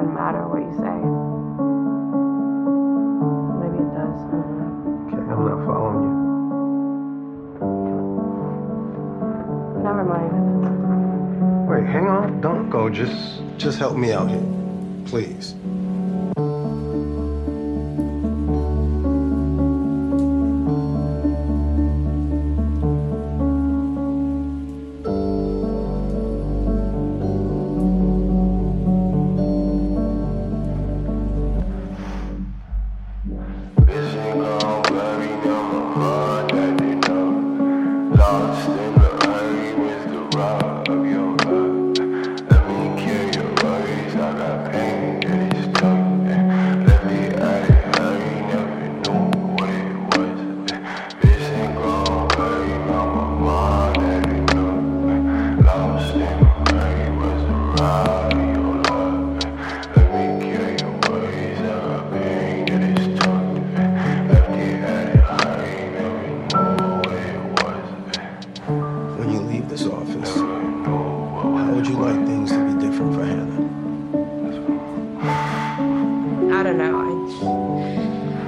even matter what you say. Maybe it does. Okay, I'm not following you. Never mind. Wait, hang on. Don't go. Just just help me out here. Please. love. would you like things to be different for Hannah? I don't know. I,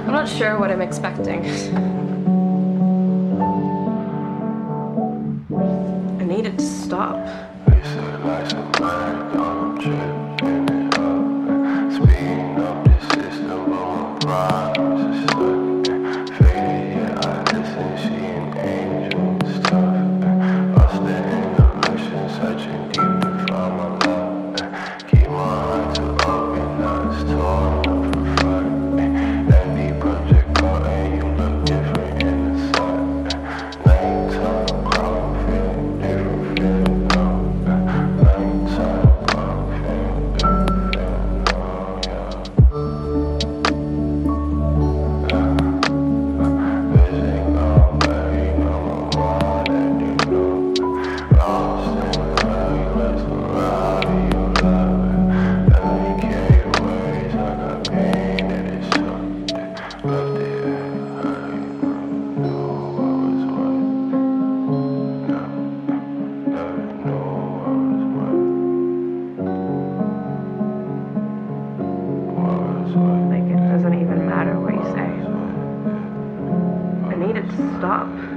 I'm not sure what I'm expecting. I needed to stop. Speeding up the system, I'm stop.